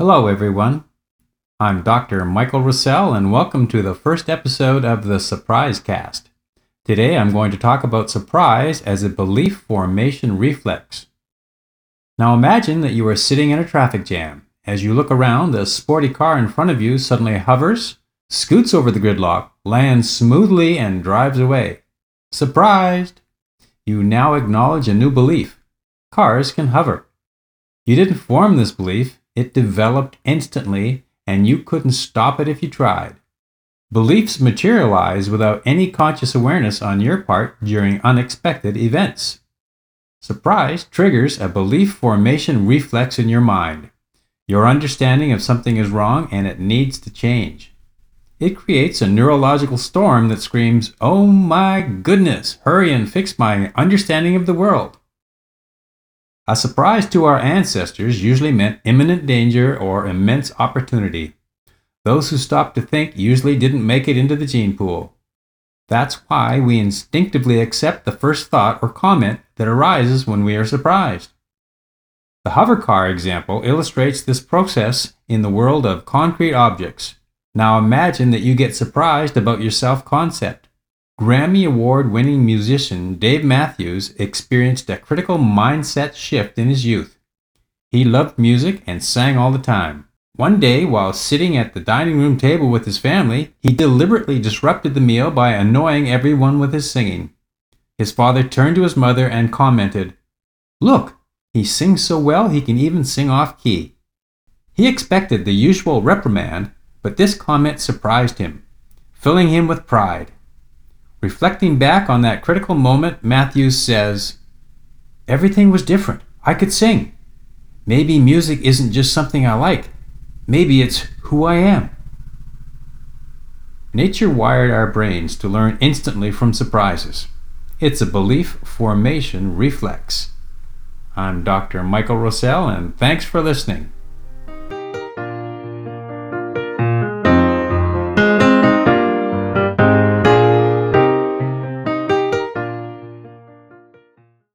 Hello, everyone. I'm Dr. Michael Rousell, and welcome to the first episode of the Surprise Cast. Today I'm going to talk about surprise as a belief formation reflex. Now imagine that you are sitting in a traffic jam. As you look around, the sporty car in front of you suddenly hovers, scoots over the gridlock, lands smoothly, and drives away. Surprised! You now acknowledge a new belief cars can hover. You didn't form this belief, it developed instantly, and you couldn't stop it if you tried. Beliefs materialize without any conscious awareness on your part during unexpected events. Surprise triggers a belief formation reflex in your mind. Your understanding of something is wrong and it needs to change. It creates a neurological storm that screams, Oh my goodness, hurry and fix my understanding of the world. A surprise to our ancestors usually meant imminent danger or immense opportunity. Those who stopped to think usually didn't make it into the gene pool. That's why we instinctively accept the first thought or comment that arises when we are surprised. The hover car example illustrates this process in the world of concrete objects. Now imagine that you get surprised about your self concept. Grammy Award winning musician Dave Matthews experienced a critical mindset shift in his youth. He loved music and sang all the time. One day, while sitting at the dining room table with his family, he deliberately disrupted the meal by annoying everyone with his singing. His father turned to his mother and commented, Look, he sings so well he can even sing off key. He expected the usual reprimand, but this comment surprised him, filling him with pride. Reflecting back on that critical moment, Matthews says, Everything was different. I could sing. Maybe music isn't just something I like. Maybe it's who I am. Nature wired our brains to learn instantly from surprises. It's a belief formation reflex. I'm Dr. Michael Rousell, and thanks for listening.